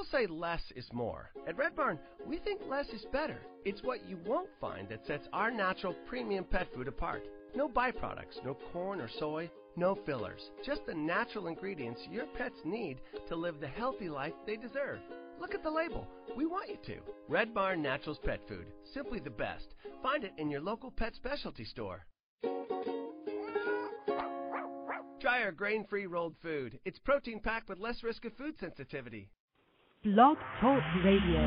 People say less is more. At Red Barn, we think less is better. It's what you won't find that sets our natural premium pet food apart. No byproducts, no corn or soy, no fillers. Just the natural ingredients your pets need to live the healthy life they deserve. Look at the label. We want you to. Red Barn Naturals Pet Food. Simply the best. Find it in your local pet specialty store. Try our grain free rolled food. It's protein packed with less risk of food sensitivity. Blog Talk Radio.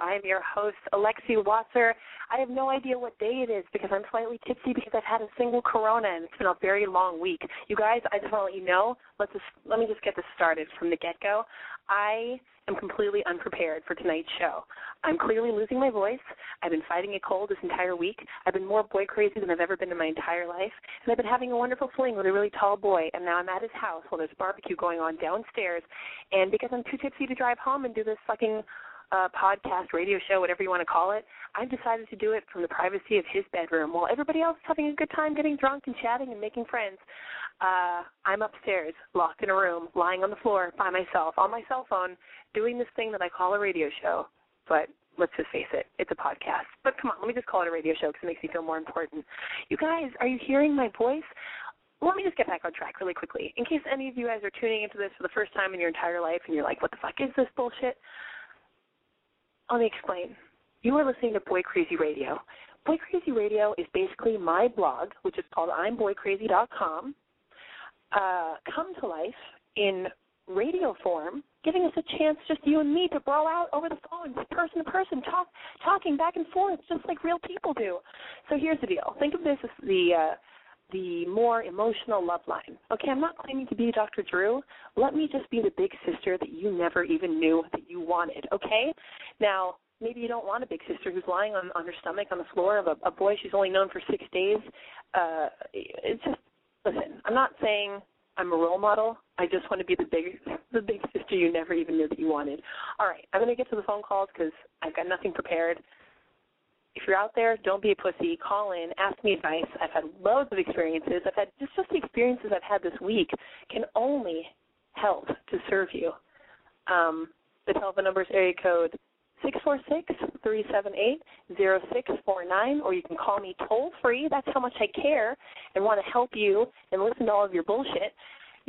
Crazy Radio. I am your host, Alexi Wasser. I have no idea what day it is because I'm slightly tipsy because I've had a single Corona and it's been a very long week. You guys, I just want to let you know. Let's just let me just get this started from the get go. I am completely unprepared for tonight's show. I'm clearly losing my voice. I've been fighting a cold this entire week. I've been more boy crazy than I've ever been in my entire life. And I've been having a wonderful fling with a really tall boy. And now I'm at his house while there's barbecue going on downstairs. And because I'm too tipsy to drive home and do this fucking uh, podcast, radio show, whatever you want to call it, I decided to do it from the privacy of his bedroom while everybody else is having a good time getting drunk and chatting and making friends. Uh, I'm upstairs, locked in a room, lying on the floor by myself on my cell phone, doing this thing that I call a radio show. But let's just face it, it's a podcast. But come on, let me just call it a radio show because it makes me feel more important. You guys, are you hearing my voice? let me just get back on track really quickly. In case any of you guys are tuning into this for the first time in your entire life and you're like, what the fuck is this bullshit? Let me explain. You are listening to Boy Crazy Radio. Boy Crazy Radio is basically my blog, which is called I'mBoyCrazy.com, uh, come to life in radio form, giving us a chance, just you and me, to brawl out over the phone, person to person, talk, talking back and forth, just like real people do. So here's the deal. Think of this as the uh, the more emotional love line. Okay, I'm not claiming to be Dr. Drew. Let me just be the big sister that you never even knew that you wanted. Okay, now maybe you don't want a big sister who's lying on on her stomach on the floor of a, a boy she's only known for six days. Uh, it's just listen. I'm not saying I'm a role model. I just want to be the big the big sister you never even knew that you wanted. All right, I'm going to get to the phone calls because I've got nothing prepared if you're out there, don't be a pussy. Call in, ask me advice. I've had loads of experiences. I've had just just the experiences I've had this week can only help to serve you. Um, the telephone number is area code six four six three seven eight zero six four nine, or you can call me toll free. That's how much I care and want to help you and listen to all of your bullshit.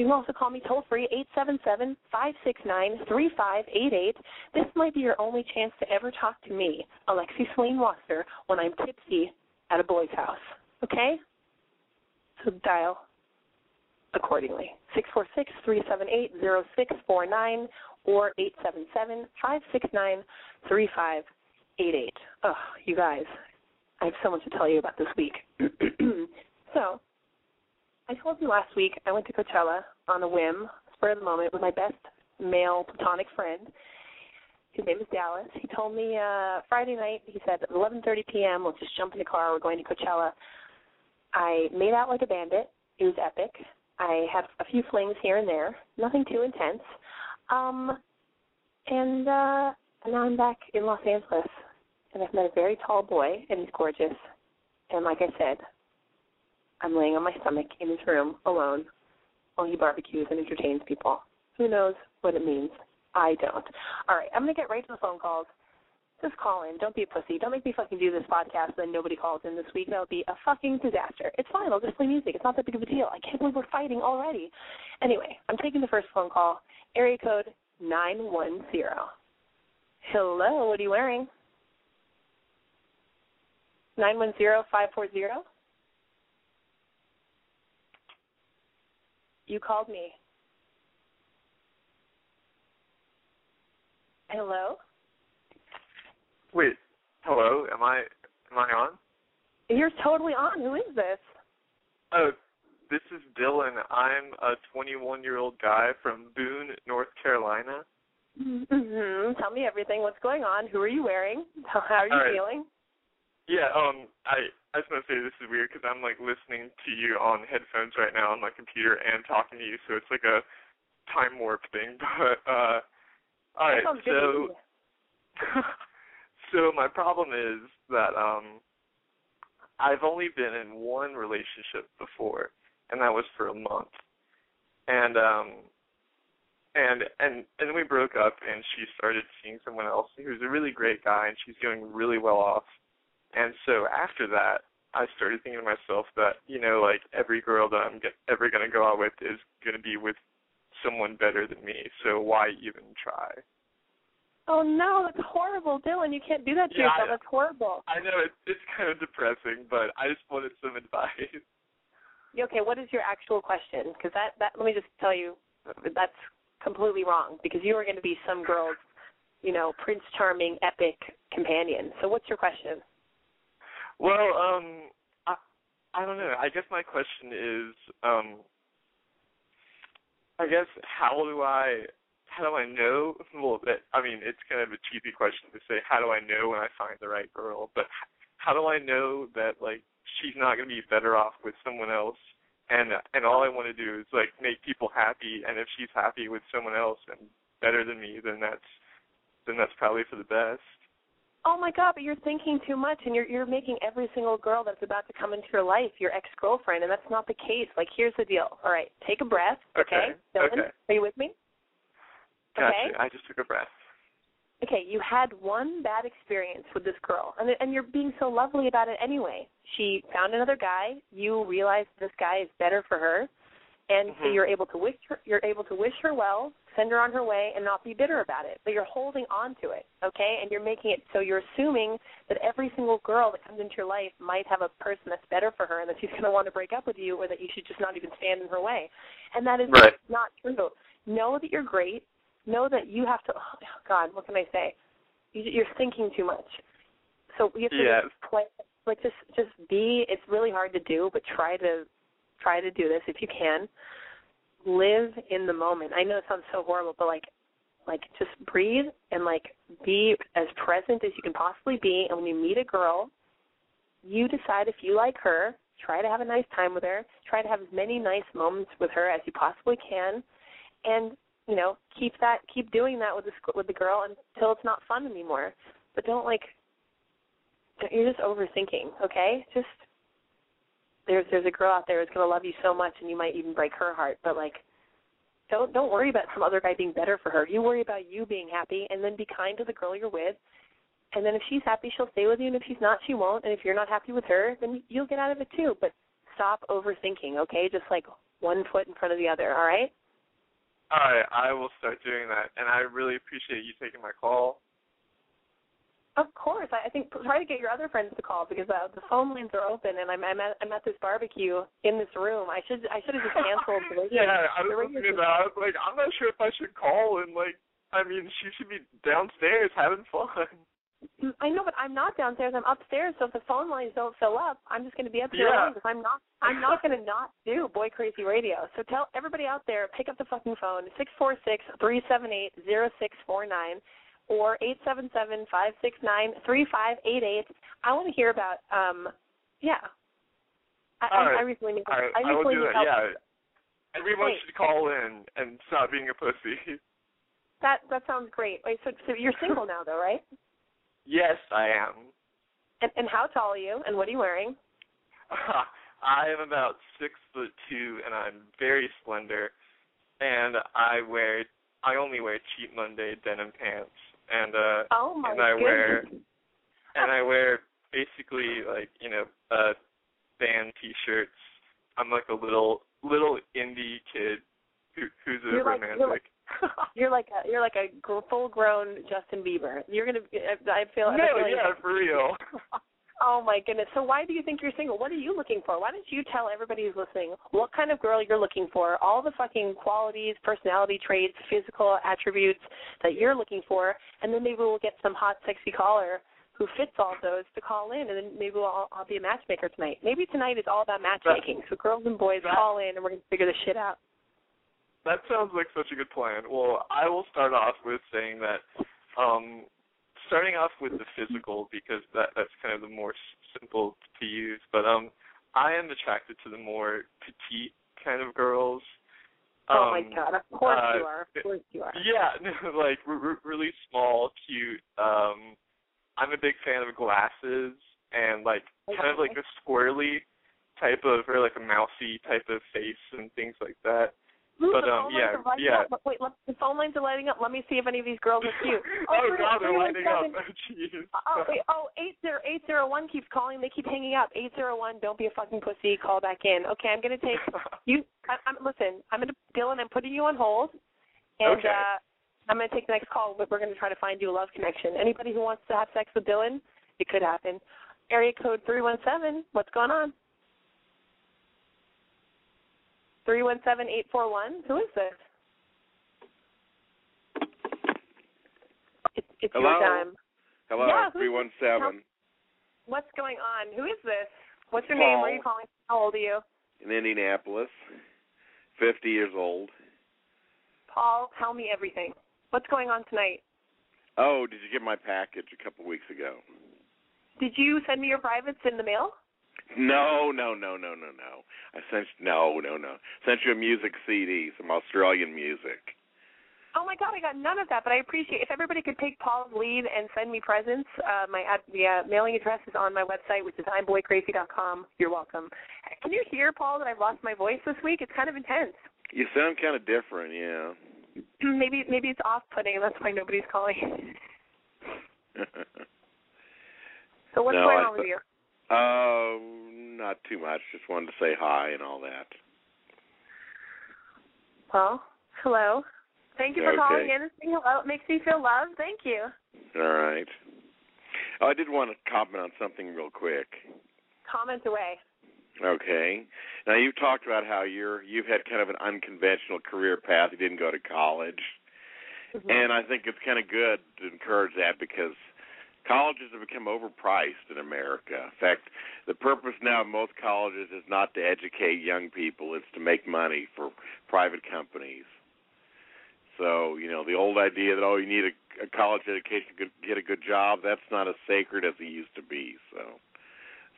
You can also call me toll free, 877 569 3588. This might be your only chance to ever talk to me, Alexi Swain Wasser, when I'm tipsy at a boy's house. Okay? So dial accordingly. 646 378 0649 or 877 569 3588. Oh, you guys, I have so much to tell you about this week. so, I told you last week I went to Coachella on a whim, spur of the moment, with my best male platonic friend. His name is Dallas. He told me uh Friday night, he said at 11:30 p.m. Let's just jump in the car. We're going to Coachella. I made out like a bandit. It was epic. I had a few flings here and there, nothing too intense. Um, and uh, now I'm back in Los Angeles, and I've met a very tall boy, and he's gorgeous. And like I said, I'm laying on my stomach in his room alone while he barbecues and entertains people. Who knows what it means? I don't. All right, I'm going to get right to the phone calls. Just call in. Don't be a pussy. Don't make me fucking do this podcast and then nobody calls in this week. That would be a fucking disaster. It's fine. I'll just play music. It's not that big of a deal. I can't believe we're fighting already. Anyway, I'm taking the first phone call. Area code 910. Hello, what are you wearing? 910-540? You called me. Hello? Wait, hello? Am I am I on? You're totally on. Who is this? Oh, this is Dylan. I'm a 21 year old guy from Boone, North Carolina. Mm-hmm. Tell me everything. What's going on? Who are you wearing? How are you right. feeling? Yeah, um, I I just want to say this is weird because I'm like listening to you on headphones right now on my computer and talking to you, so it's like a time warp thing. But uh, all right, so so my problem is that um, I've only been in one relationship before, and that was for a month, and um, and and and we broke up, and she started seeing someone else who's a really great guy, and she's doing really well off. And so after that, I started thinking to myself that you know, like every girl that I'm get, ever gonna go out with is gonna be with someone better than me. So why even try? Oh no, that's horrible, Dylan. You can't do that to Yeah, yourself. I- That's horrible. I know it's it's kind of depressing, but I just wanted some advice. Okay, what is your actual question? Because that that let me just tell you, that's completely wrong. Because you are going to be some girl's, you know, Prince Charming, epic companion. So what's your question? Well, um, I I don't know. I guess my question is, um, I guess how do I how do I know? Well, that I mean, it's kind of a cheesy question to say. How do I know when I find the right girl? But how do I know that like she's not going to be better off with someone else? And and all I want to do is like make people happy. And if she's happy with someone else and better than me, then that's then that's probably for the best. Oh my God, but you're thinking too much, and you're you're making every single girl that's about to come into your life your ex girlfriend, and that's not the case. Like, here's the deal. All right, take a breath. Okay, Dylan, okay. are you with me? Gotcha. Okay. I just took a breath. okay, you had one bad experience with this girl, and and you're being so lovely about it anyway. She found another guy. You realize this guy is better for her, and so Mhm. you're able to wish her, you're able to wish her well, send her on her way, and not be bitter about it. But you're holding on to it, okay? And you're making it so you're assuming that every single girl that comes into your life might have a person that's better for her, and that she's going to want to break up with you, or that you should just not even stand in her way. And that is Right. not true. Know that you're great. Know that you have to. Oh, oh God, what can I say? You, you're thinking too much. So you have to play, like just just be. It's really hard to do, but try to try to do this if you can. Live in the moment. I know it sounds so horrible, but like like just breathe and like be as present as you can possibly be. And when you meet a girl, you decide if you like her. Try to have a nice time with her. Try to have as many nice moments with her as you possibly can, and you know keep that keep doing that with the with the girl until it's not fun anymore. But don't like you're just overthinking. Okay, just there's there's a girl out there who's gonna love you so much, and you might even break her heart. But like, don't don't worry about some other guy being better for her. You worry about you being happy, and then be kind to the girl you're with. And then if she's happy, she'll stay with you, and if she's not, she won't. And if you're not happy with her, then you'll get out of it too. But stop overthinking. Okay, just like one foot in front of the other. All right. All right, I will start doing that, and I really appreciate you taking my call. Of course, I I think try to get your other friends to call because uh, the phone lines are open, and I'm I'm at, I'm at this barbecue in this room. I should I should have just canceled the radio. yeah, I was listening to that. I was like, I'm not sure if I should call and like. I mean, she should be downstairs having fun. Mm, I know, but I'm not downstairs. I'm upstairs. So if the phone lines don't fill up, I'm just going to be up here Yeah. because I'm not. I'm not going to not do Boy Crazy Radio. So tell everybody out there, pick up the fucking phone six four six three seven eight zero six four nine or eight seven seven five six nine three five eight eight. I want to hear about. um Yeah. I, All I. I recently need. All right, I I will recently do that. Yeah, everyone Wait. should call in and stop being a pussy. That that sounds great. Wait, so so you're single now though, right? yes, I am. And and how tall are you? And what are you wearing? I am about six foot two, and I'm very slender. And I wear, I only wear cheap Monday denim pants, and uh Oh my and I wear and I wear basically like you know uh band T-shirts. I'm like a little little indie kid who who's a You're like- romantic. you're like- You're like a you're like a full-grown Justin Bieber. You're gonna. be- I feel. I have a no, yeah, for real. Oh my goodness. So why do you think you're single? What are you looking for? Why don't you tell everybody who's listening what kind of girl you're looking for? All the fucking qualities, personality traits, physical attributes that you're looking for, and then maybe we'll get some hot, sexy caller who fits all those to call in, and then maybe we'll, I'll, I'll be a matchmaker tonight. Maybe tonight is all about matchmaking. So girls and boys call in, and we're gonna figure this shit out. That sounds like such a good plan. Well, I will start off with saying that um starting off with the physical because that that's kind of the more simple to use, but um I am attracted to the more petite kind of girls. oh my Um, god! Of course uh, you are. Of course you are. Yeah, no, like re- re- really small, cute. Um I'm a big fan of glasses and like kind of like a squirrely type of or like a mousy type of face and things like that. Ooh, But, the um, yeah, lines are lighting yeah. Up. Wait, let, the phone lines are lighting up. Let me see if any of these girls are cute. oh three- god, they're lighting up. seven- Oh jeez. Oh, wait, oh, eight zero eight zero one keeps calling. They keep hanging up. Eight zero one. Don't be a fucking pussy. Call back in. Okay, I'm gonna take you. I, I'm listen. I'm gonna Dylan. I'm putting you on hold, and Okay. uh, I'm gonna take the next call. But we're gonna try to find you a love connection. Anybody who wants to have sex with Dylan, it could happen. Area code three one seven. What's going on? Three one seven eight four one. Who is this? It's, it's Hello? your time. Hello, Yeah, three one seven What's going on? Who is this? What's your name? Where are you calling? How old are you? in Indianapolis, fifty years old. Paul, tell me everything. What's going on tonight? Oh, did you get my package a couple weeks ago? Did you send me your privates in the mail? No, no, no, no, no, no. I sent no, no, no. Sent you a music CD, some Australian music. Oh my God, I got none of that, but I appreciate if everybody could take Paul's lead and send me presents. Uh, my ad, the uh, mailing address is on my website, which is imboycrazy.com. You're welcome. Can you hear, Paul, that I've lost my voice this week? It's kind of intense. You sound kind of different, yeah. maybe maybe it's off-putting, and that's why nobody's calling. so what's No, going I on with you? Oh, not too much. Just wanted to say hi and all that. Well, hello. Thank you for Okay. calling in and saying hello. It makes me feel loved. Thank you. All right. Oh, I did want to comment on something real quick. Comment away. Okay. Now you've talked about how you're you've had kind of an unconventional career path. You didn't go to college, Mhm. and I think it's kind of good to encourage that because colleges have become overpriced in America. In fact, the purpose now of most colleges is not to educate young people; it's to make money for private companies. So you know the old idea that oh you need a, a college education to get a good job that's not as sacred as it used to be. So,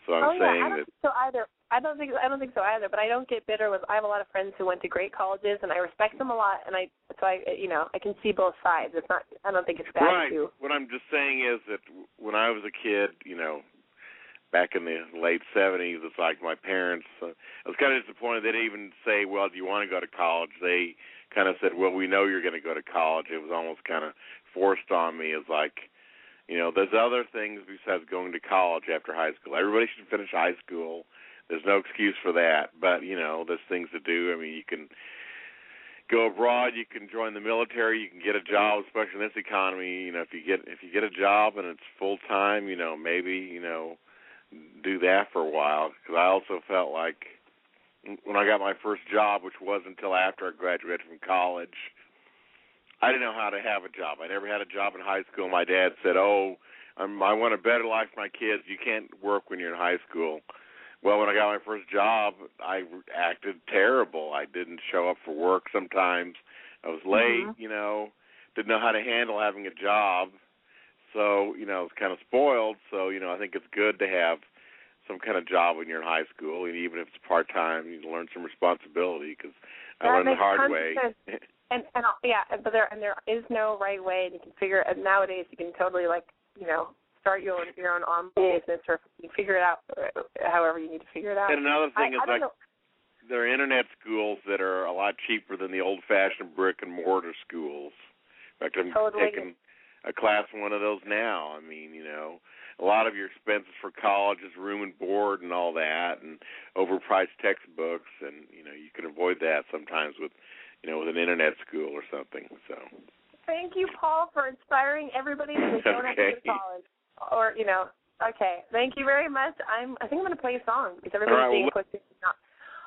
so I'm oh saying yeah, I don't that think so either. I don't think I don't think so either. But I don't get bitter with. I have a lot of friends who went to great colleges, and I respect them a lot. And I so I you know I can see both sides. It's not. I don't think it's bad right. to. What I'm just saying is that when I was a kid, you know, back in the late '70s, it's like my parents. Uh, I was kind of disappointed they didn't even say, "Well, do you want to go to college?" They kind of said, "Well, we know you're going to go to college." It was almost kind of forced on me. As like, you know, there's other things besides going to college after high school. Everybody should finish high school. There's no excuse for that, but you know, there's things to do. I mean, you can go abroad, you can join the military, you can get a job, especially in this economy. You know, if you get if you get a job and it's full time, you know, maybe you know, do that for a while. Because I also felt like when I got my first job, which wasn't until after I graduated from college, I didn't know how to have a job. I never had a job in high school. My dad said, "Oh, I'm, I want a better life for my kids. You can't work when you're in high school." Well, when I got my first job, I acted terrible. I didn't show up for work sometimes. I was late, Mhm. you know, didn't know how to handle having a job. So, you know, I was kind of spoiled. So, you know, I think it's good to have some kind of job when you're in high school, and even if it's part time, you learn some responsibility. Because I learned the hard way. And and yeah, but there and there is no right way. And you can figure and nowadays you can totally like you know start your own your own online business or you figure it out uh, however you need to figure it out. and another I, thing is I like know. there are internet schools that are a lot cheaper than the old fashioned brick and mortar schools. In fact, I'm Totally. taking a class in one of those now. I mean, you know, a lot of your expenses for college is room and board and all that, and overpriced textbooks, and you know, you can avoid that sometimes with, you know, with an internet school or something. So. Thank you, Paul, for inspiring everybody that they don't have to go to college, or you know. Okay, thank you very much. I'm. I think I'm going to play a song because everybody's right, being well, quick.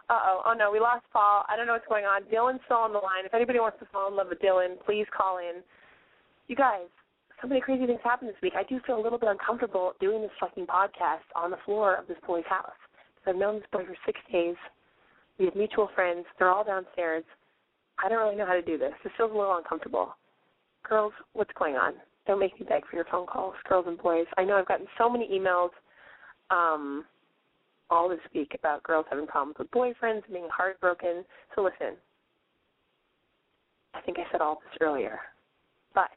Uh oh. Oh no, we lost Paul. I don't know what's going on. Dylan's still on the line. If anybody wants to fall in love with Dylan, please call in. You guys, so many crazy things happened this week. I do feel a little bit uncomfortable doing this fucking podcast on the floor of this boy's house. I've known this boy for six days. We have mutual friends. They're all downstairs. I don't really know how to do this. This feels a little uncomfortable. Girls, what's going on? Don't make me beg for your phone calls, girls and boys. I know I've gotten so many emails. Um, all this week about girls having problems with boyfriends and being heartbroken. So listen, I think I said all this earlier, but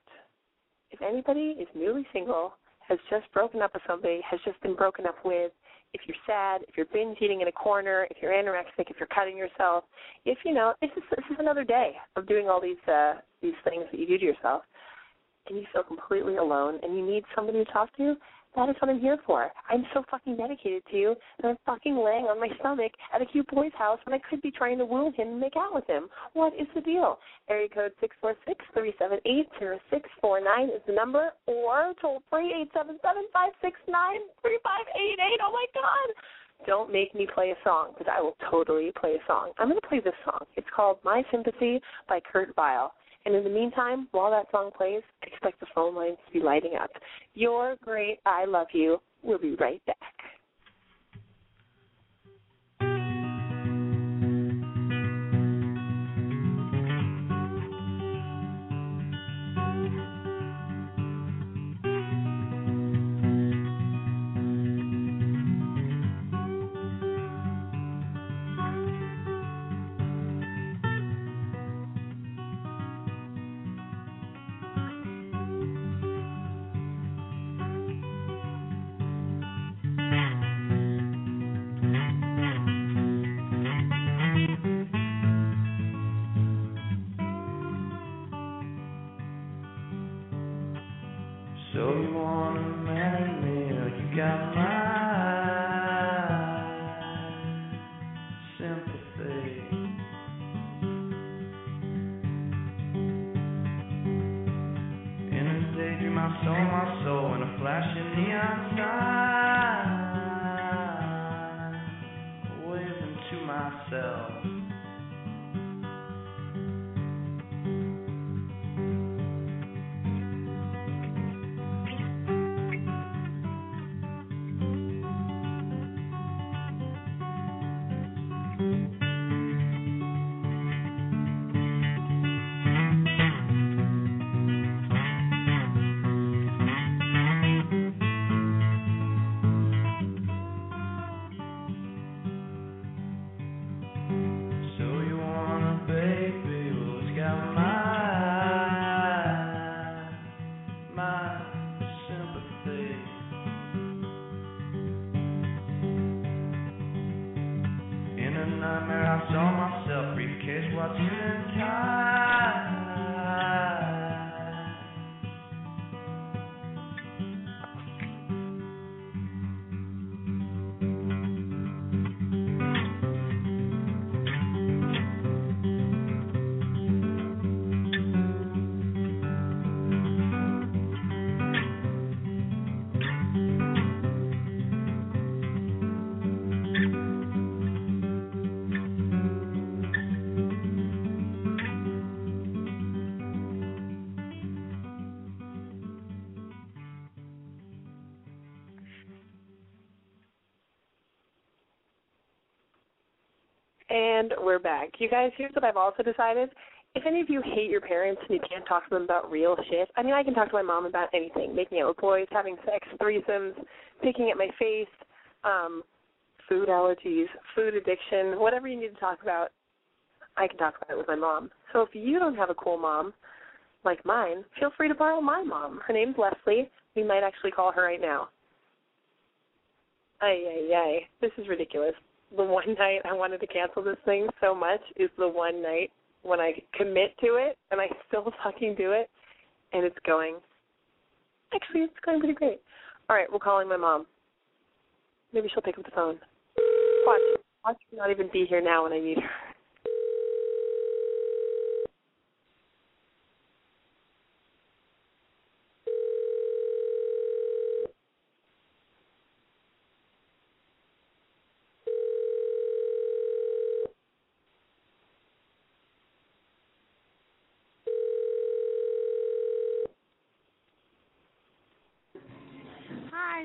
if anybody is newly single, has just broken up with somebody, has just been broken up with, if you're sad, if you're binge eating in a corner, if you're anorexic, if you're cutting yourself, if you know, this is this is another day of doing all these uh these things that you do to yourself and you feel completely alone and you need somebody to talk to, that is what I'm here for. I'm so fucking dedicated to you that I'm fucking laying on my stomach at a cute boy's house when I could be trying to woo him and make out with him. What is the deal? Area code six four six three seven eight zero six four nine is the number, or toll free eight seven seven five six nine three five eight eight. Oh my god! Don't make me play a song because I will totally play a song. I'm going to play this song. It's called My Sympathy by Kurt Vile. And in the meantime, while that song plays, expect the phone lines to be lighting up. You're great. I love you. We'll be right back. We're back. You guys, here's what I've also decided. If any of you hate your parents and you can't talk to them about real shit, I mean, I can talk to my mom about anything making out with boys, having sex, threesomes, picking at my face, um, food allergies, food addiction, whatever you need to talk about, I can talk about it with my mom. So if you don't have a cool mom like mine, feel free to borrow my mom. Her name's Leslie. We might actually call her right now. Ay, ay, ay. This is ridiculous the one night I wanted to cancel this thing so much is the one night when I commit to it and I still fucking do it and it's going Actually, it's going pretty great. All right, we're calling my mom. Maybe she'll pick up the phone. Watch, watch her not even be here now when I need her.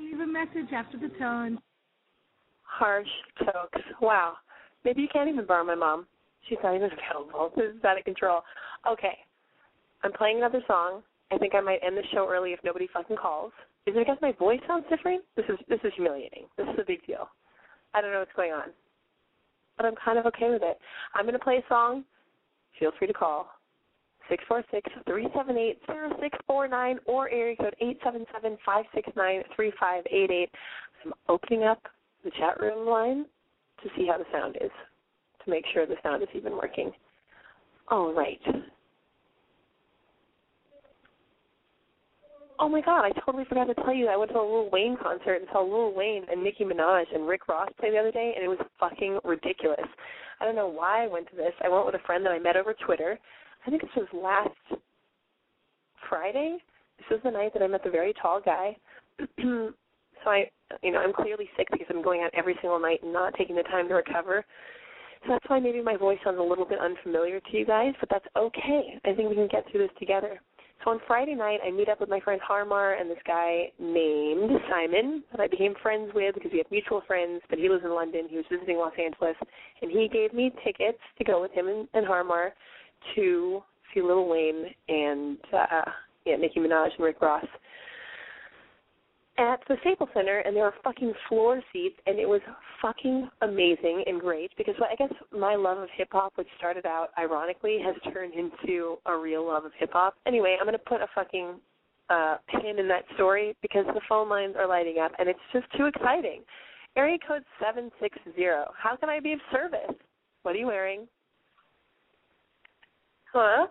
Leave a message after the tone. Harsh tokes. Wow. Maybe you can't even borrow my mom. She's not even available. This is out of control. Okay. I'm playing another song. I think I might end the show early if nobody fucking calls. Is it because my voice sounds different? This is this is humiliating. This is a big deal. I don't know what's going on. But I'm kind of okay with it. I'm gonna play a song. Feel free to call. Six four six three seven eight zero six four nine or area code eight seven seven five six nine three five eight eight. I'm opening up the chat room line to see how the sound is, to make sure the sound is even working. All right. Oh my god, I totally forgot to tell you I went to a Lil Wayne concert and saw Lil Wayne and Nicki Minaj and Rick Ross play the other day and it was fucking ridiculous. I don't know why I went to this. I went with a friend that I met over Twitter. I think this was last Friday. This was the night that I met the very tall guy. so I you know, I'm clearly sick because I'm going out every single night and not taking the time to recover. So that's why maybe my voice sounds a little bit unfamiliar to you guys, but that's okay. I think we can get through this together. So on Friday night, I meet up with my friend Harmar and this guy named Simon that I became friends with because we have mutual friends, but he lives in London. He was visiting Los Angeles, and he gave me tickets to go with him and, and Harmar to see Lil Wayne and uh, yeah, Nicki Minaj and Rick Ross at the Staples Center, and there were fucking floor seats, and it was fucking amazing and great because well, I guess my love of hip hop, which started out ironically, has turned into a real love of hip hop. Anyway, I'm gonna put a fucking uh, pin in that story because the phone lines are lighting up, and it's just too exciting. Area code seven six zero. How can I be of service? What are you wearing? Hello.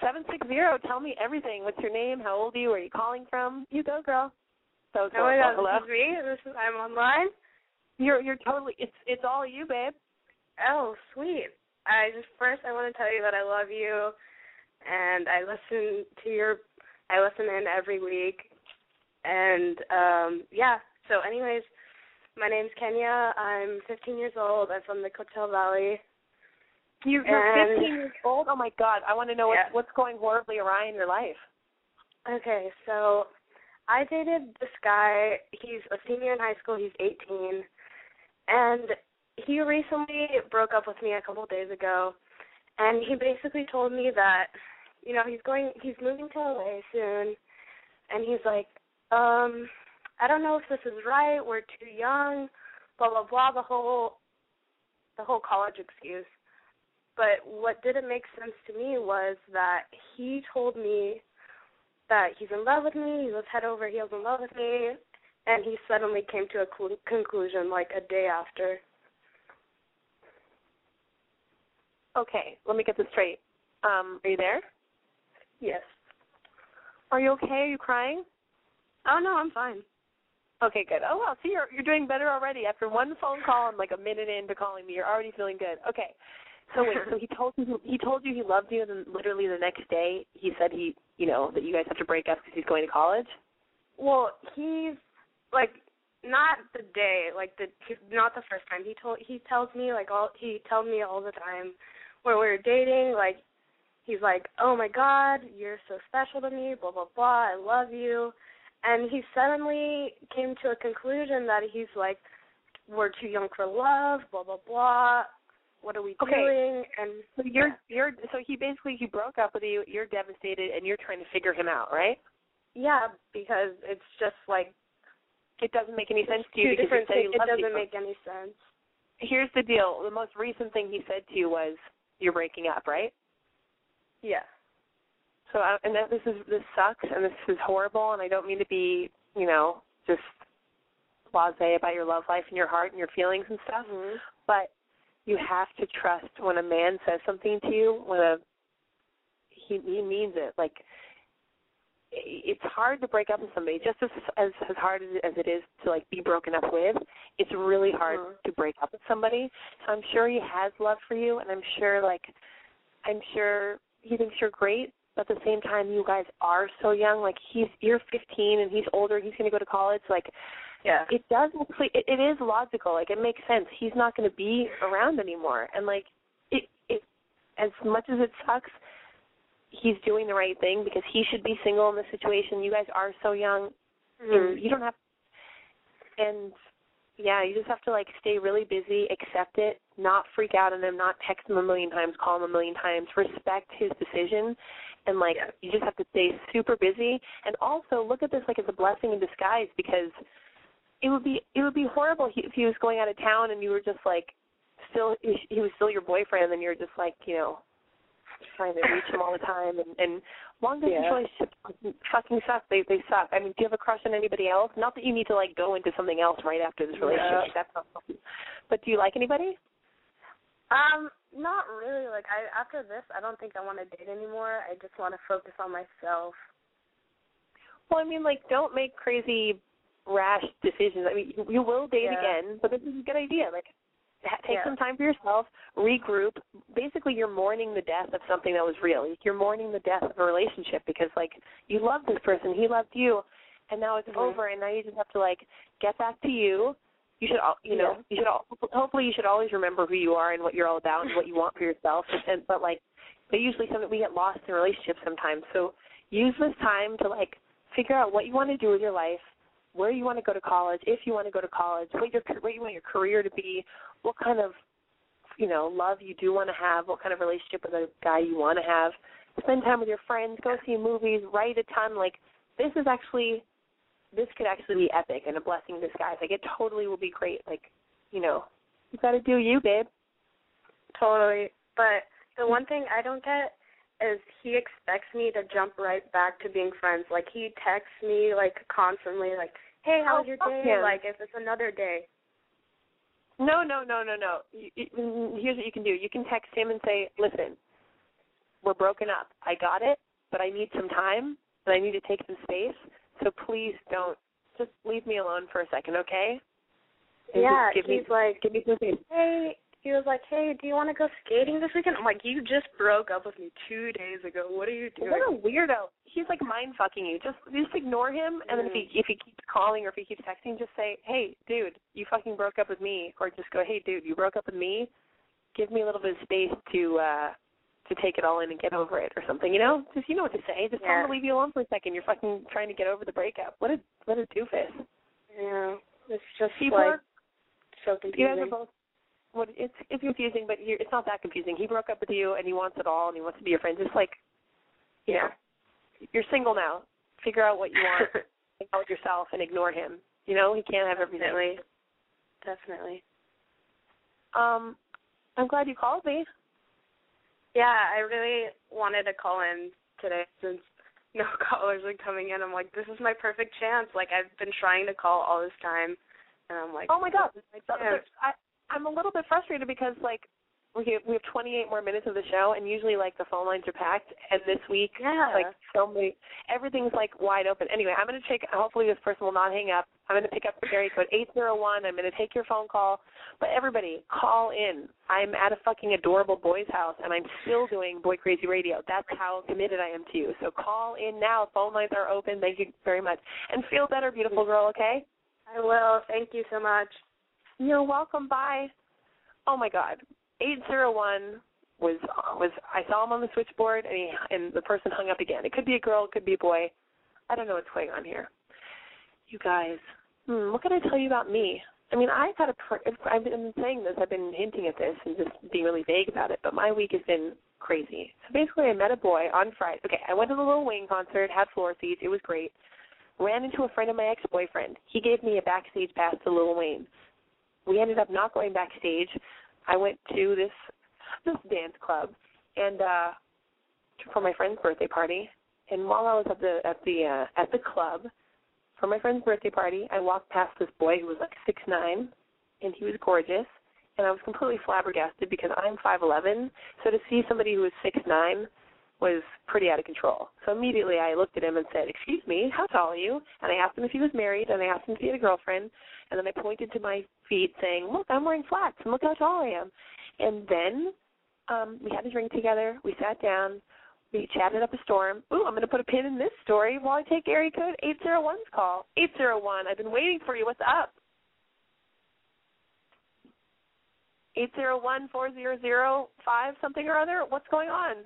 Seven six zero. Tell me everything. What's your name? How old are you? Where are you calling from? You go, girl. So Oh my god, hello. this is me. This is I'm online. You're you're totally. It's it's all you, babe. Oh, sweet. I just first I want to tell you that I love you, and I listen to your I listen in every week, and um yeah. So, anyways, my name's Kenya. I'm 15 years old. I'm from the Coachella Valley. You, you're And- 15 years old. Oh my God! I want to know what's Yeah. what's going horribly awry in your life. Okay, so I dated this guy. He's a senior in high school. He's 18, and he recently broke up with me a couple of days ago. And he basically told me that, you know, he's going, he's moving to LA soon, and he's like, um, I don't know if this is right. We're too young. Blah blah blah. The whole, the whole college excuse. But what didn't make sense to me was that he told me that he's in love with me, he was head over heels in love with me, and he suddenly came to a cl- conclusion like a day after. Okay, let me get this straight. Um, are you there? Yes. Are you okay? Are you crying? Oh no, I'm fine. Okay, good. Oh well, see, you're you're doing better already. After one phone call and like a minute into calling me, you're already feeling good. Okay. So wait, so he told you he told you he loved you, and then literally the next day he said he, you know, that you guys have to break up because he's going to college. Well, he's like not the day, like the not the first time. He told he tells me like all he tells me all the time when we were dating, like he's like, "Oh my god, you're so special to me, blah blah blah. I love you." And he suddenly came to a conclusion that he's like, "We're too young for love, blah blah blah. What are we Okay. doing?" And So you're you're so he basically he broke up with you. You're devastated, and you're trying to figure him out, right? yeah, because it's just like It doesn't make any sense to you because different he said he. It doesn't you. make any sense. Here's the deal. The most recent thing he said to you was you're breaking up, right? Yeah. So I, and that this is this sucks and this is horrible and I don't mean to be, you know, just blasé about your love life and your heart and your feelings and stuff. Mhm. But you have to trust when a man says something to you, when a he he means it. Like it's hard to break up with somebody just as as as hard as, as it is to like be broken up with it's really hard Mhm. to break up with somebody so i'm sure he has love for you and i'm sure like i'm sure he thinks you're great but at the same time you guys are so young like he's you're 15 and he's older he's going to go to college like Yeah. it does actually it, it is logical. Like it makes sense. He's not going to be around anymore. And like it it as much as it sucks he's doing the right thing because he should be single in this situation. You guys are so young. Mhm. and you don't have and yeah you just have to like stay really busy accept it not freak out on him not text him a million times call him a million times respect his decision. And like Yeah. you just have to stay super busy. And also look at this like as a blessing in disguise because it would be it would be horrible if he was going out of town and you were just like still he he was still your boyfriend and you're just like you know trying to reach him all the time and and long distance Yeah. relationships fucking- fucking suck they they suck i mean do you have a crush on anybody else not that you need to like go into something else right after this relationship Yeah. that's not but do you like anybody Um, not really. Like I after this, I don't think I want to date anymore. I just want to focus on myself. well i mean like don't make crazy rash decisions. I mean you, you will date Yeah. again but this is a good idea. Like take Yeah. some time for yourself regroup. Basically you're mourning the death of something that was real. You're mourning the death of a relationship because like you loved this person. He loved you. And now it's Mhm. over and now you just have to like get back to you. You should al you know Yeah. you should al- hopefully you should always remember who you are and what you're all about and what you want for yourself. And but like but usually some we get lost in relationships sometimes. So use this time to like figure out what you want to do with your life where you want to go to college if you want to go to college what your what you want your career to be what kind of you know love you do want to have what kind of relationship with a guy you want to have. Spend time with your friends go see movies write a ton. Like this is actually this could actually be epic and a blessing in disguise. Like it totally will be great. Like you know you got to do you babe. Totally. But the one thing I don't get is he expects me to jump right back to being friends. Like he texts me like constantly, like, "Hey, how Oh, was your day?" him. Like if it's another day. No, no, no, no, no. You, you, here's what you can do. You can text him and say, "Listen, we're broken up. I got it, but I need some time and I need to take some space. So please don't just leave me alone for a second, okay?" And yeah, give he's me like, give me some space. "Hey." He was like, "Hey, do you want to go skating this weekend?" I'm like, "You just broke up with me two days ago. What are you doing?" What a weirdo. He's like mind fucking you. Just just ignore him and then if he if he keeps calling or if he keeps texting, just say, Hey, dude, you fucking broke up with me or just go, Hey dude, you broke up with me. Give me a little bit of space to uh to take it all in and get over it or something, you know? Just you know what to say. Just tell him to leave you alone for a second. You're fucking trying to get over the breakup. What a what a doofus. Yeah, it's just People like so you guys are both what it's it's confusing, but you're, it's not that confusing. He broke up with you and he wants it all and he wants to be your friend. Just like you know, you're single now. Figure out what you want. hang out yourself and ignore him. You know, he can't have everything. Definitely. Definitely. Um, I'm glad you called me. Yeah, I really wanted to call in today since no callers are coming in. I'm like, this is my perfect chance. Like I've been trying to call all this time, and I'm like, Oh my God, this is So- my chance. I, I'm a little bit frustrated because like we have, we have 28 more minutes of the show, and usually like the phone lines are packed, and this week Yeah. like so many, everything's like wide open. Anyway, I'm gonna take. Hopefully, this person will not hang up. I'm gonna pick up the area code 801. I'm gonna take your phone call. But everybody, call in. I'm at a fucking adorable boy's house, and I'm still doing Boy Crazy Radio. That's how committed I am to you. So call in now. Phone lines are open. Thank you very much, and feel better, beautiful girl. Okay. I will. Thank you so much. You're welcome. Bye. Oh my God. Eight zero one was was I saw him on the switchboard and he and the person hung up again. It could be a girl, it could be a boy. I don't know what's going on here. You guys, hmm, what can I tell you about me? I mean, I've had a. I've been saying this. I've been hinting at this and just being really vague about it. But my week has been crazy. So basically, I met a boy on Friday. Okay, I went to the Lil Wayne concert, had floor seats. It was great. Ran into a friend of my ex-boyfriend. He gave me a backstage pass to Lil Wayne. We ended up not going backstage. I went to this this dance club and uh for my friend's birthday party. And while I was at the at the uh, at the club for my friend's birthday party, I walked past this boy who was like six nine, and he was gorgeous. And I was completely flabbergasted because I'm five eleven. So to see somebody who was six nine was pretty out of control. So immediately I looked at him and said, "Excuse me, how tall are you?" And I asked him if he was married, and I asked him if he had a girlfriend, and then I pointed to my feet, saying, "Look, I'm wearing flats, and look how tall I am." And then um we had a drink together. We sat down. We chatted up a storm. Ooh, I'm going to put a pin in this story while I take area code 801's call. 801, I've been waiting for you. What's up? Eight zero one four zero zero five something or other. What's going on?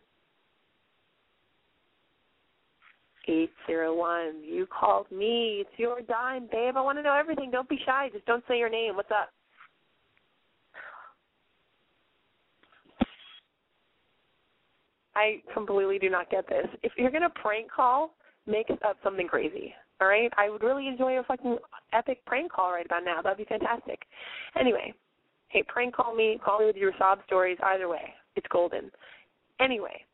Eight zero one. You called me. It's your dime, babe. I want to know everything. Don't be shy. Just don't say your name. What's up? I completely do not get this. If you're gonna prank call, make up something crazy. All right? I would really enjoy a fucking epic prank call right about now. That'd be fantastic. Anyway, hey, prank call me, call me with your sob stories. Either way, it's golden. Anyway,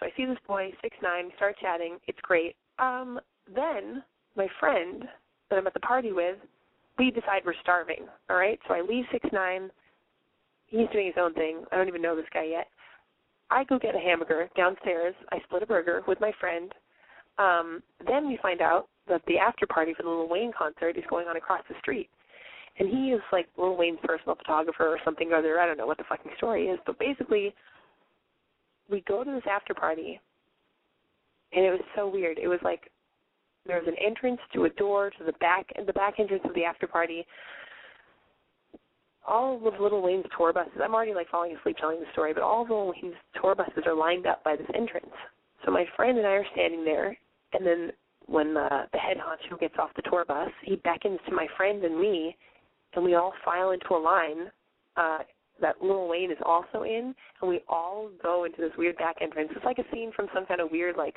so I see this boy, six nine, start chatting. It's great. Um, then my friend that I'm at the party with, we decide we're starving. All right, so I leave six nine. He's doing his own thing. I don't even know this guy yet. I go get a hamburger downstairs. I split a burger with my friend. Um, then we find out that the after party for the Lil Wayne concert is going on across the street. And he is like Lil Wayne's personal photographer or something or other. I don't know what the fucking story is, but basically, we go to this after party, and it was so weird. It was like there was an entrance to a door to the back, the back entrance of the after party all of Lil Wayne's tour buses. I'm already like falling asleep telling the story, but all of Lil Wayne's tour buses are lined up by this entrance. So my friend and I are standing there, and then when the the head honcho gets off the tour bus, he beckons to my friend and me, and we all file into a line uh that Lil Wayne is also in, and we all go into this weird back entrance. It's like a scene from some kind of weird like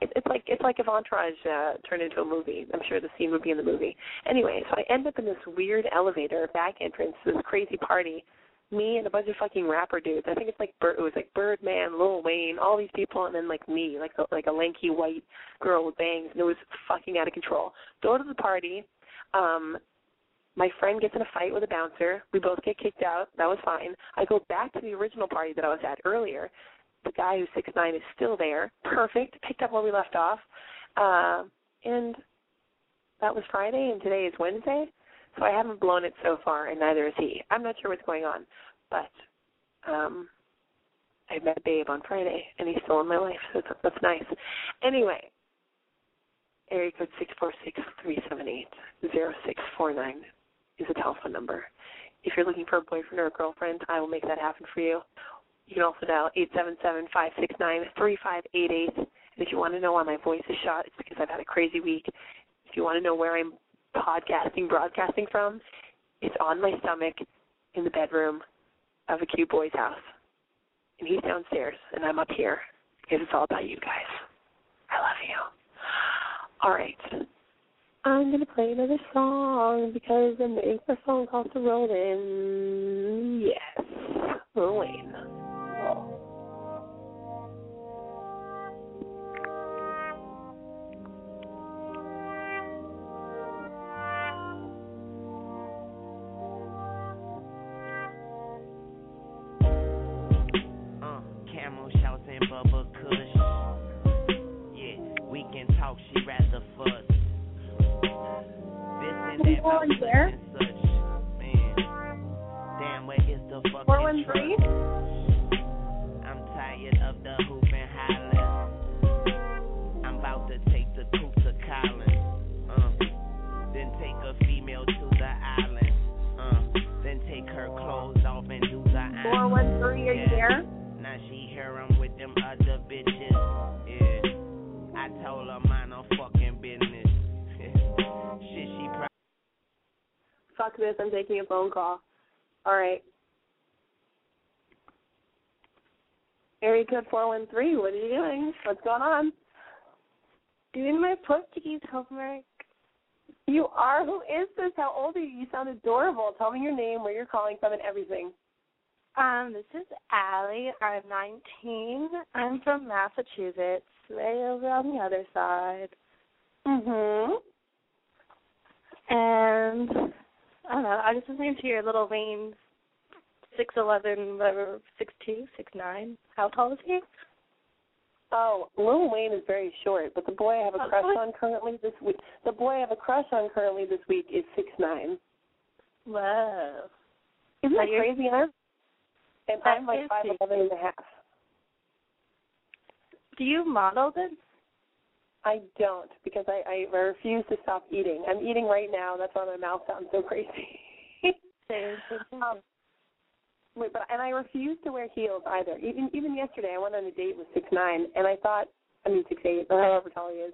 it, it's like it's like if Entourage uh, turned into a movie. I'm sure the scene would be in the movie. Anyway, so I end up in this weird elevator back entrance to this crazy party. Me and a bunch of fucking rapper dudes. I think it's like Bird, it was like Birdman, Lil Wayne, all these people, and then like me, like a, like a lanky white girl with bangs, and it was fucking out of control. Go to the party. Um, my friend gets in a fight with a bouncer. We both get kicked out. That was fine. I go back to the original party that I was at earlier the guy who's six nine is still there. Perfect. Picked up where we left off. Uh, and that was Friday, and today is Wednesday. So I haven't blown it so far, and neither is he. I'm not sure what's going on, but um, I met Babe on Friday, and he's still in my life, so that's, that's nice. Anyway, area code six four six three seven eight zero six four nine is a telephone number. If you're looking for a boyfriend or a girlfriend, I will make that happen for you. You can also dial eight seven seven five six nine three five eight eight. And if you want to know why my voice is shot, it's because I've had a crazy week. If you want to know where I'm podcasting, broadcasting from, it's on my stomach in the bedroom of a cute boy's house. And he's downstairs, and I'm up here because it's all about you guys. I love you. All right. I'm gonna play another song because I'm waiting for a song called to roll in. Yes, Lil. This, I'm taking a phone call. All right. Area code 413, what are you doing? What's going on? Doing my Portuguese homework. You are? Who is this? How old are you? You sound adorable. Tell me your name, where you're calling from, and everything. Um, this is Allie. I'm 19. I'm from Massachusetts, way over on the other side. Mm-hmm. And I don't know. I just listening to your Lil Wayne, six eleven, whatever, six two, six nine. How tall is he? Oh, Lil Wayne is very short, but the boy I have a Oh, crush on currently this week. The boy I have a crush on currently this week is six nine. Wow. Isn't that crazy, huh? And I'm like five eleven and a half. Do you model then? I don't because I, I refuse to stop eating. I'm eating right now. That's why my mouth sounds so crazy. um, wait, but and I refuse to wear heels either. Even even yesterday, I went on a date with six nine, and I thought, I mean six eight, or however tall he is,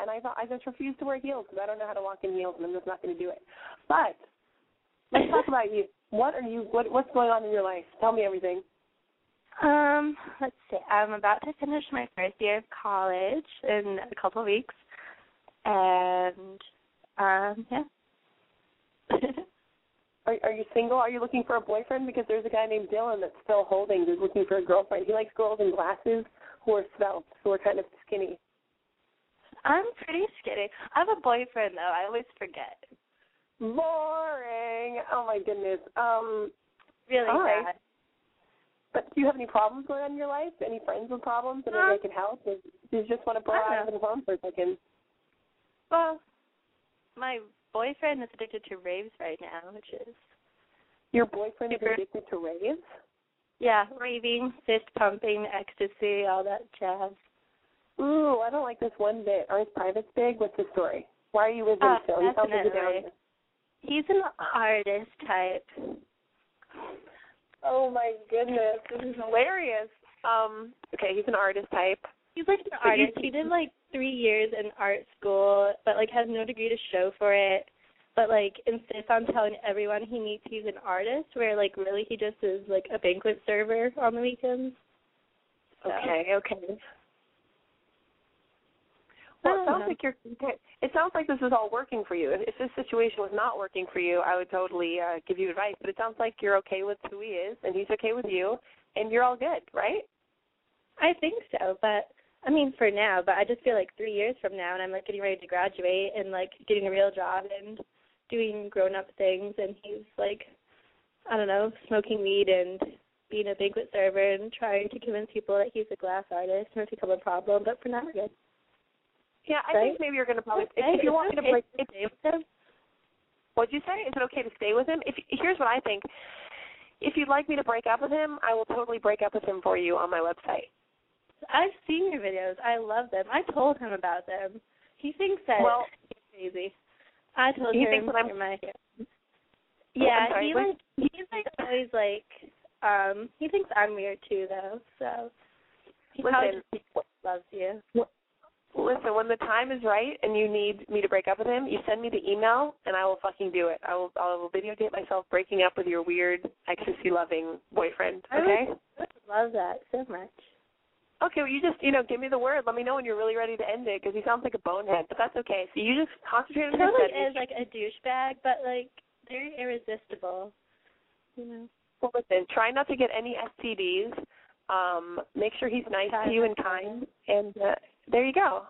and I thought I just refuse to wear heels because I don't know how to walk in heels, and I'm just not going to do it. But let's talk about you. What are you? What what's going on in your life? Tell me everything. Um, let's see. I'm about to finish my first year of college in a couple of weeks, and um, yeah. Are are you single? Are you looking for a boyfriend? Because there's a guy named Dylan that's still holding. Who's looking for a girlfriend. He likes girls in glasses who are svelte, who are kind of skinny. I'm pretty skinny. I have a boyfriend though. I always forget. Boring. Oh my goodness. Um, Really All right. But do you have any problems going on in your life? Any friends with problems that Um, I can help? Or do you just want to blow out of the phone for a second? Well, my boyfriend is addicted to raves right now, which is Your boyfriend is addicted to raves. yeah, raving, fist pumping, ecstasy, all that jazz. Ooh, I don't like this one bit. Are his privates big? What's the story? Why are you with him Uh, still? He sounds like a definitely. downer. He's an artist type. Oh my goodness, this is hilarious. Um, okay, he's an artist type. He's like an artist. He did like three years in art school, but like has no degree to show for it. But like insists on telling everyone he meets he's an artist, where like really he just is like a banquet server on the weekends. So, Okay, okay. Well, it sounds know. like you're. It sounds like this is all working for you. If, if this situation was not working for you, I would totally uh, give you advice. But it sounds like you're okay with who he is, and he's okay with you, and you're all good, right? I think so, but I mean for now. But I just feel like three years from now, and I'm like getting ready to graduate and like getting a real job and doing grown up things, and he's like, I don't know, smoking weed and being a banquet server and trying to convince people that he's a glass artist, and it's become a problem. But for now, we're good. Yeah, I Right? think maybe you're going to probably. Okay, If, you want me to okay break, to stay with him. what'd you say? Is it okay to stay with him? If here's what I think. If you'd like me to break up with him, I will totally break up with him for you on my website. I've seen your videos. I love them. I told him about them. He thinks that Well- he's crazy. I told He him thinks that I'm- my Yeah, sorry, he like he's like always like um he thinks I'm weird too though, so he probably Listen, just loves you. Listen, when the time is right and you need me to break up with him, you send me the email and I will fucking do it. I will I will videotape myself breaking up with your weird ecstasy loving boyfriend. I Okay? would, I would love that so much. Okay, well you just you know give me the word. Let me know when you're really ready to end it because he sounds like a bonehead, but that's okay. So you just concentrate on totally studies. is like a douchebag, but like very irresistible. You know. Well, listen, try not to get any STDs. Um, make sure he's nice to you and kind, and uh, there you go.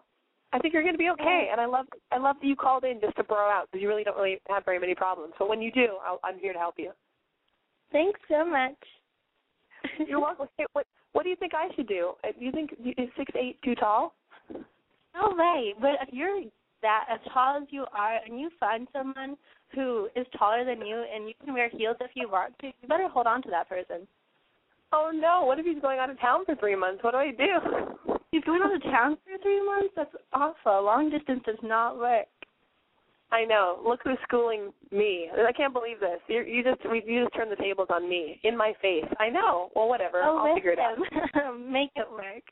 I think you're going to be okay. And I love I love that you called in just to bro out because you really don't really have very many problems. But when you do, I'll, I'm here to help you. Thanks so much. You're welcome. Hey, what What do you think I should do? Uh, Do you think is six eight too tall? No way. But if you're that as tall as you are and you find someone who is taller than you and you can wear heels if you want to, you better hold on to that person. Oh no! What if he's going out of town for three months? What do I do? He's going out of town for three months? That's awful. Long distance does not work. I know. Look who's schooling me. I can't believe this. You you just we you just turned the tables on me in my face. I know. Well, whatever. Oh, I'll figure it out. Make it work.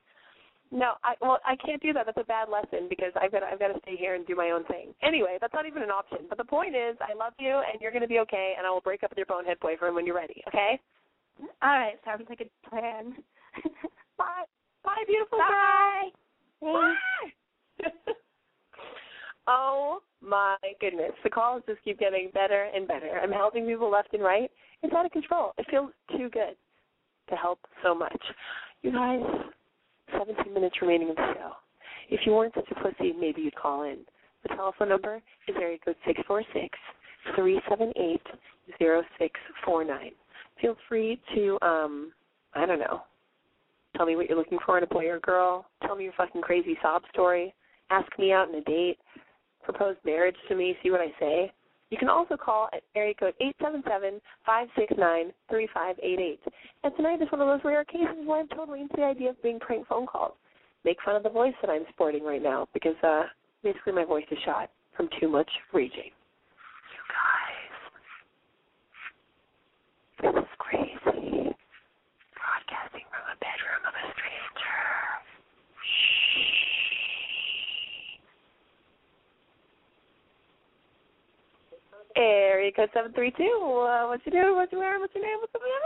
No, I well I can't do that. That's a bad lesson because I've got I've got to stay here and do my own thing. Anyway, that's not even an option. But the point is, I love you and you're going to be okay, and I will break up with your bonehead boyfriend when you're ready. Okay? All right, sounds like a plan. Bye. Bye, beautiful Bye. girl. Thanks. Bye. oh my goodness, the calls just keep getting better and better. I'm helping people left and right. It's out of control. It feels too good to help so much. You guys, 17 minutes remaining of the show. If you weren't such a pussy, maybe you'd call in. The telephone number is area code six four six three seven eight zero six four nine. Feel free to, um, I don't know, Tell me what you're looking for in a boy or girl. Tell me your fucking crazy sob story. Ask me out on a date. Propose marriage to me. See what I say. You can also call at area code eight seven seven five six nine three five eight eight. And tonight is one of those rare cases where I'm totally into the idea of being prank phone calls. Make fun of the voice that I'm sporting right now because uh basically my voice is shot from too much raging. You guys. This is crazy. Broadcasting from a bedroom of a stranger. Area code seven three two. Uh, what's your name? What's your name? What's your name? What's your name?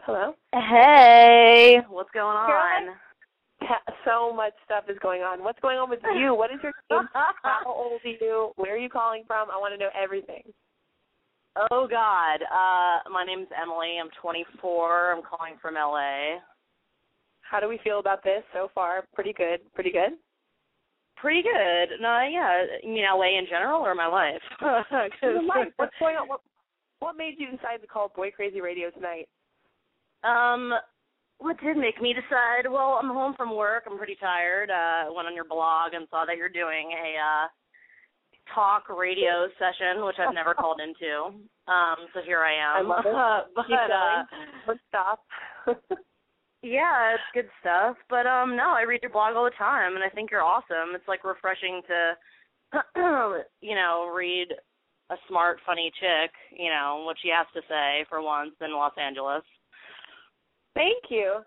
Hello. Hey, what's going on? So much stuff is going on. What's going on with you? What is your name? How old are you? Where are you calling from? I want to know everything. Oh God, uh, my name's Emily. I'm 24. I'm calling from LA. How do we feel about this so far? Pretty good. Pretty good. Pretty good. No, yeah. You mean LA in general or my life? 'Cause- life. What's going on? What, what made you decide to call Boy Crazy Radio tonight? Um, what did make me decide? Well, I'm home from work. I'm pretty tired. Uh, went on your blog and saw that you're doing a uh talk radio session, which I've never called into. Um, so here I am. I love it. but Keep uh, going. Let's stop. Yeah, it's good stuff. But um, no, I read your blog all the time, and I think you're awesome. It's like refreshing to, you know, read a smart, funny chick, you know, what she has to say for once in Los Angeles. Thank you.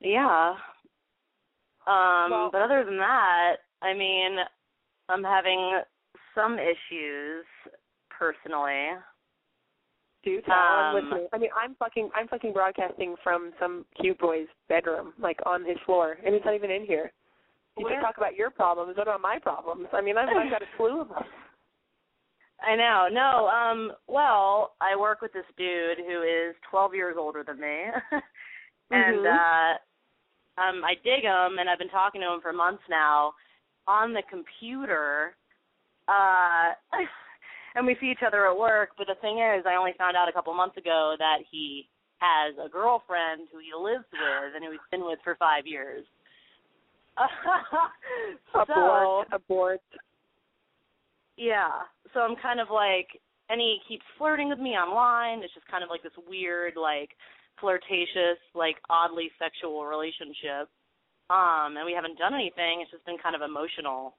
Yeah. Um, Well- but other than that, I mean, I'm having some issues personally. Do tell. I'm Um, listening. I mean, I'm fucking, I'm fucking broadcasting from some cute boy's bedroom, like on his floor, and he's not even in here. You Where- just talk about your problems. What about my problems? I mean, I've, I've got a slew of them. I know. No, um, well, I work with this dude who is 12 years older than me. and Mhm. uh um I dig him and I've been talking to him for months now on the computer. Uh and we see each other at work, but the thing is I only found out a couple months ago that he has a girlfriend who he lives with and who he's been with for 5 years. so, Abort, abort. yeah. So I'm kind of like, and he keeps flirting with me online. It's just kind of like this weird, like, flirtatious, like, oddly sexual relationship. Um, and we haven't done anything. It's just been kind of emotional.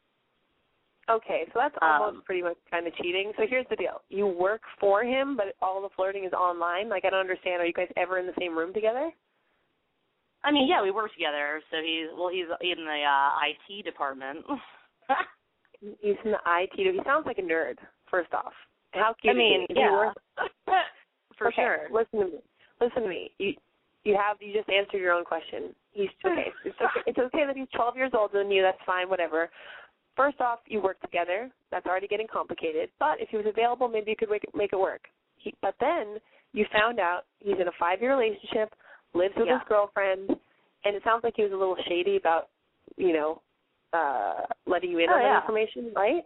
Okay, so that's Um, almost pretty much kind of cheating. So here's the deal: you work for him, but all the flirting is online. Like, I don't understand. Are you guys ever in the same room together? I mean, yeah, we work together. So he's well, he's in the uh, IT department. He's in the IT. He sounds like a nerd. First off, how cute I mean, is he? Is he yeah, for okay, sure. Listen to me. Listen to me. You you have you just answered your own question. He's okay. It's okay. It's okay that he's 12 years older than you. That's fine. Whatever. First off, you work together. That's already getting complicated. But if he was available, maybe you could make it, make it work. He, but then you found out he's in a five-year relationship, lives with Yeah. his girlfriend, and it sounds like he was a little shady about, you know, uh letting you in Oh, on that information, right?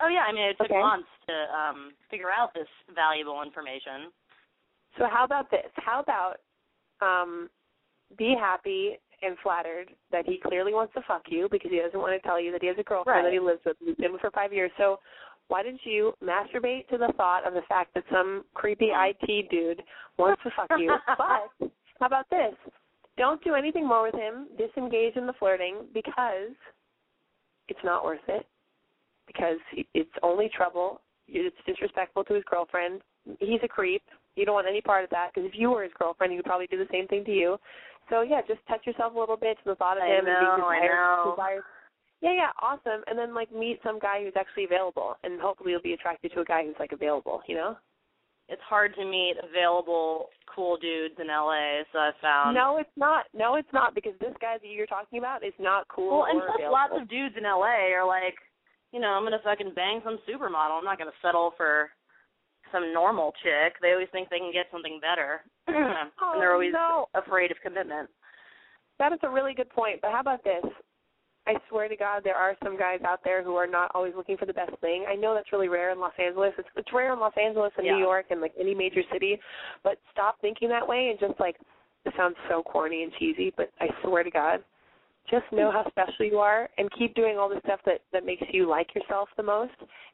Oh yeah, I mean, it took Okay. months to um figure out this valuable information. So how about this? How about um be happy and flattered that he clearly wants to fuck you because he doesn't want to tell you that he has a girlfriend Right. that he lives with, he's been for five years. So why didn't you masturbate to the thought of the fact that some creepy IT dude wants to fuck you? but how about this? Don't do anything more with him. Disengage in the flirting because it's not worth it. Because it's only trouble. It's disrespectful to his girlfriend. He's a creep. You don't want any part of that because if you were his girlfriend, he would probably do the same thing to you. So yeah, just touch yourself a little bit to the thought of I him and know, I desired, know. desired. Yeah, yeah, awesome. And then like meet some guy who's actually available, and hopefully you'll be attracted to a guy who's like available. You know? It's hard to meet available cool dudes in LA, so I found no, it's not. No, it's not because this guy that you're talking about is not cool Well, and plus, available. lots of dudes in LA are like, you know, I'm gonna fucking bang some supermodel. I'm not gonna settle for some normal chick. They always think they can get something better, and they're Oh, always no. afraid of commitment. That is a really good point. But how about this? I swear to God, there are some guys out there who are not always looking for the best thing. I know that's really rare in Los Angeles. It's it's rare in Los Angeles and Yeah. New York and like any major city. But stop thinking that way and just like this sounds so corny and cheesy, but I swear to God, just know how special you are and keep doing all the stuff that that makes you like yourself the most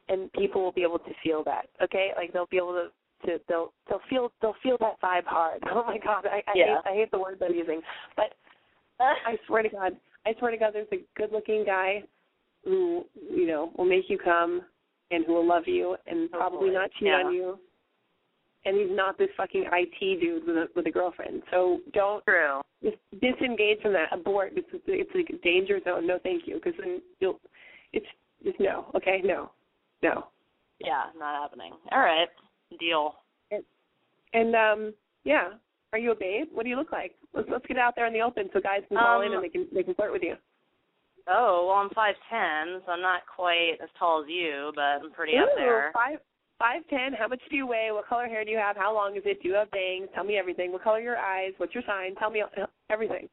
and people will be able to feel that okay like they'll be able to to they'll they'll feel they'll feel that vibe hard oh my god i i Yeah. hate i hate the words i'm using but i swear to god i swear to god there's a good looking guy who you know will make you come and who will love you and oh, probably Hopefully. not cheat Yeah. on you and he's not this fucking IT dude with a with a girlfriend. So don't True. just disengage from that. Abort. It's it's a danger zone. No, thank you. Because then you'll. It's just no. Okay, no, no. Yeah, not happening. All right. Deal. And um, yeah. Are you a babe? What do you look like? Let's let's get out there in the open so guys can call in Um, and they can they can flirt with you. Oh, well, I'm 5'10", so I'm not quite as tall as you, but I'm pretty up there. Five five ten. How much do you weigh? What color hair do you have? How long is it? Do you have bangs? Tell me everything. What color are your eyes? What's your sign? Tell me everything.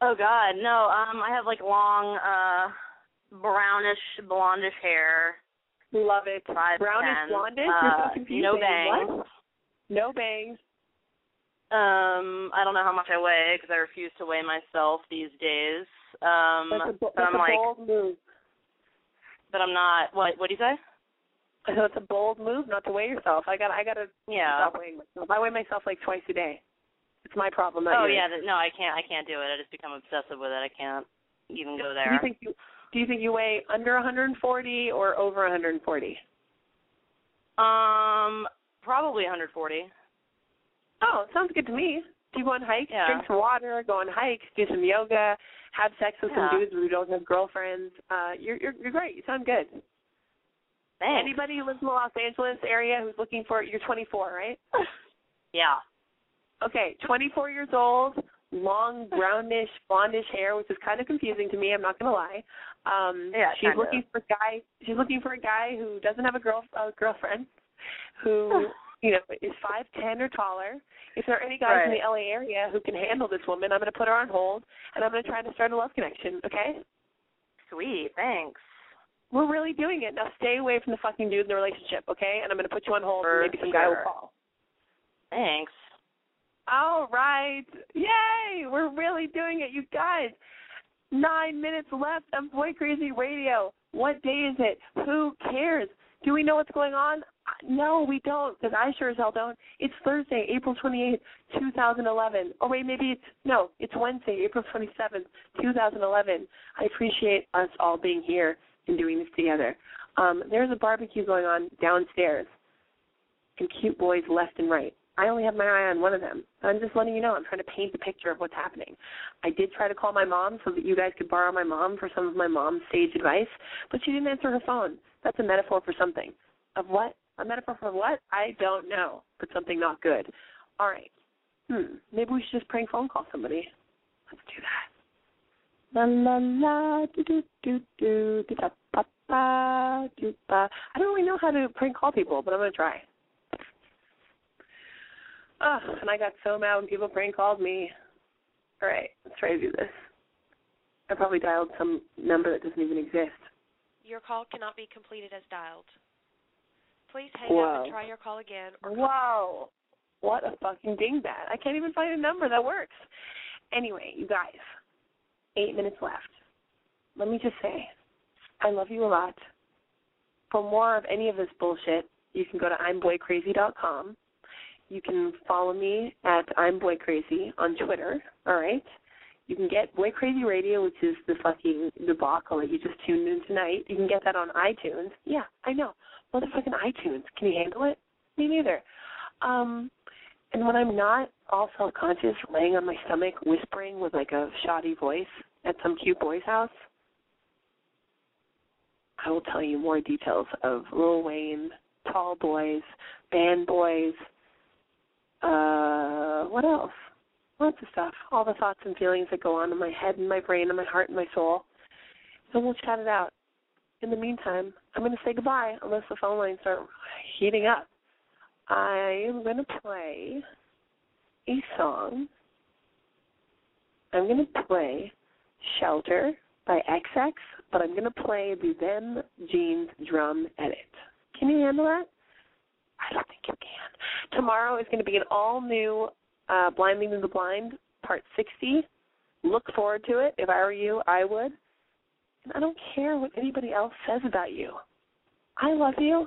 Oh, God. No, um, I have, like, long, uh, brownish, blondish hair. Love it. 5'10". Brownish blondish. Uh, so no bangs. What? No bangs. Um, I don't know how much I weigh because I refuse to weigh myself these days. Um, That's a, bo- but I'm a like, bold move. but I'm not. What? What do you say? So it's a bold move not to weigh yourself. I got I got to Yeah. stop weighing myself. I weigh myself like twice a day. It's my problem. Not Oh yours. yeah, th- no, I can't. I can't do it. I just become obsessive with it. I can't even go there. Do you think you do you think you weigh under 140 or over 140? Um, probably 140. Oh, sounds good to me. Do you go on hikes, Yeah. drink some water, go on hikes, do some yoga, have sex with Yeah. some dudes who don't have girlfriends? Uh, you're you're you're great. You sound good. Thanks. Anybody who lives in the Los Angeles area who's looking for you're 24, right? Yeah. Okay, 24 years old, long brownish blondish hair, which is kind of confusing to me. I'm not gonna lie. Um, Yeah, she's looking of. for a guy. She's looking for a guy who doesn't have a girl a girlfriend, who you know is five ten or taller. If there are any guys in the LA area who can handle this woman, I'm gonna put her on hold, and I'm gonna try to start a love connection. Okay? Sweet. Thanks. We're really doing it now. Stay away from the fucking dude in the relationship, okay? And I'm gonna put you on hold, For and maybe some guy will call. Thanks. All right. Yay! We're really doing it, you guys. Nine minutes left of Boy Crazy Radio. What day is it? Who cares? Do we know what's going on? Uh, no, we don't, because I sure as hell don't. It's Thursday, April 28th, 2011. Or wait, maybe it's, no, it's Wednesday, April 27th, 2011. I appreciate us all being here and doing this together. Um, there's a barbecue going on downstairs, and cute boys left and right. I only have my eye on one of them. I'm just letting you know. I'm trying to paint the picture of what's happening. I did try to call my mom so that you guys could borrow my mom for some of my mom's sage advice, but she didn't answer her phone. That's a metaphor for something. Of what? A metaphor for what? I don't know, but something not good. All right. Hmm. Maybe we should just prank phone call somebody. Let's do that. La la la do do do do do da ba ba do ba. I don't really know how to prank call people, but I'm gonna try. Oh, and I got so mad when people prank called me. All right, let's try to do this. I probably dialed some number that doesn't even exist. Your call cannot be completed as dialed. Please hang up and try your call again or Wow. What a fucking dingbat. I can't even find a number that works. Anyway, you guys, eight minutes left. Let me just say, I love you a lot. For more of any of this bullshit, you can go to imboycrazy.com. You can follow me at I'm Boy Crazy on Twitter. All right. You can get Boy Crazy Radio, which is the fucking debacle that you just tuned in tonight. You can get that on iTunes. Yeah, I know. Motherfucking iTunes. Can you handle it? Me neither. Um, and when I'm not all self conscious, laying on my stomach, whispering with like a shoddy voice at some cute boy's house, I will tell you more details of Lil Wayne, Tall Boys, Band Boys, uh, what else? Lots of stuff. All the thoughts and feelings that go on in my head and my brain and my heart and my soul. So we'll chat it out. In the meantime, I'm going to say goodbye unless the phone lines start heating up. I am going to play a song. I'm going to play Shelter by XX, but I'm going to play the Them Jeans drum edit. Can you handle that? I don't think you can. Tomorrow is going to be an all new uh, Blind Leading the Blind, Part 60. Look forward to it. If I were you, I would. And I don't care what anybody else says about you. I love you.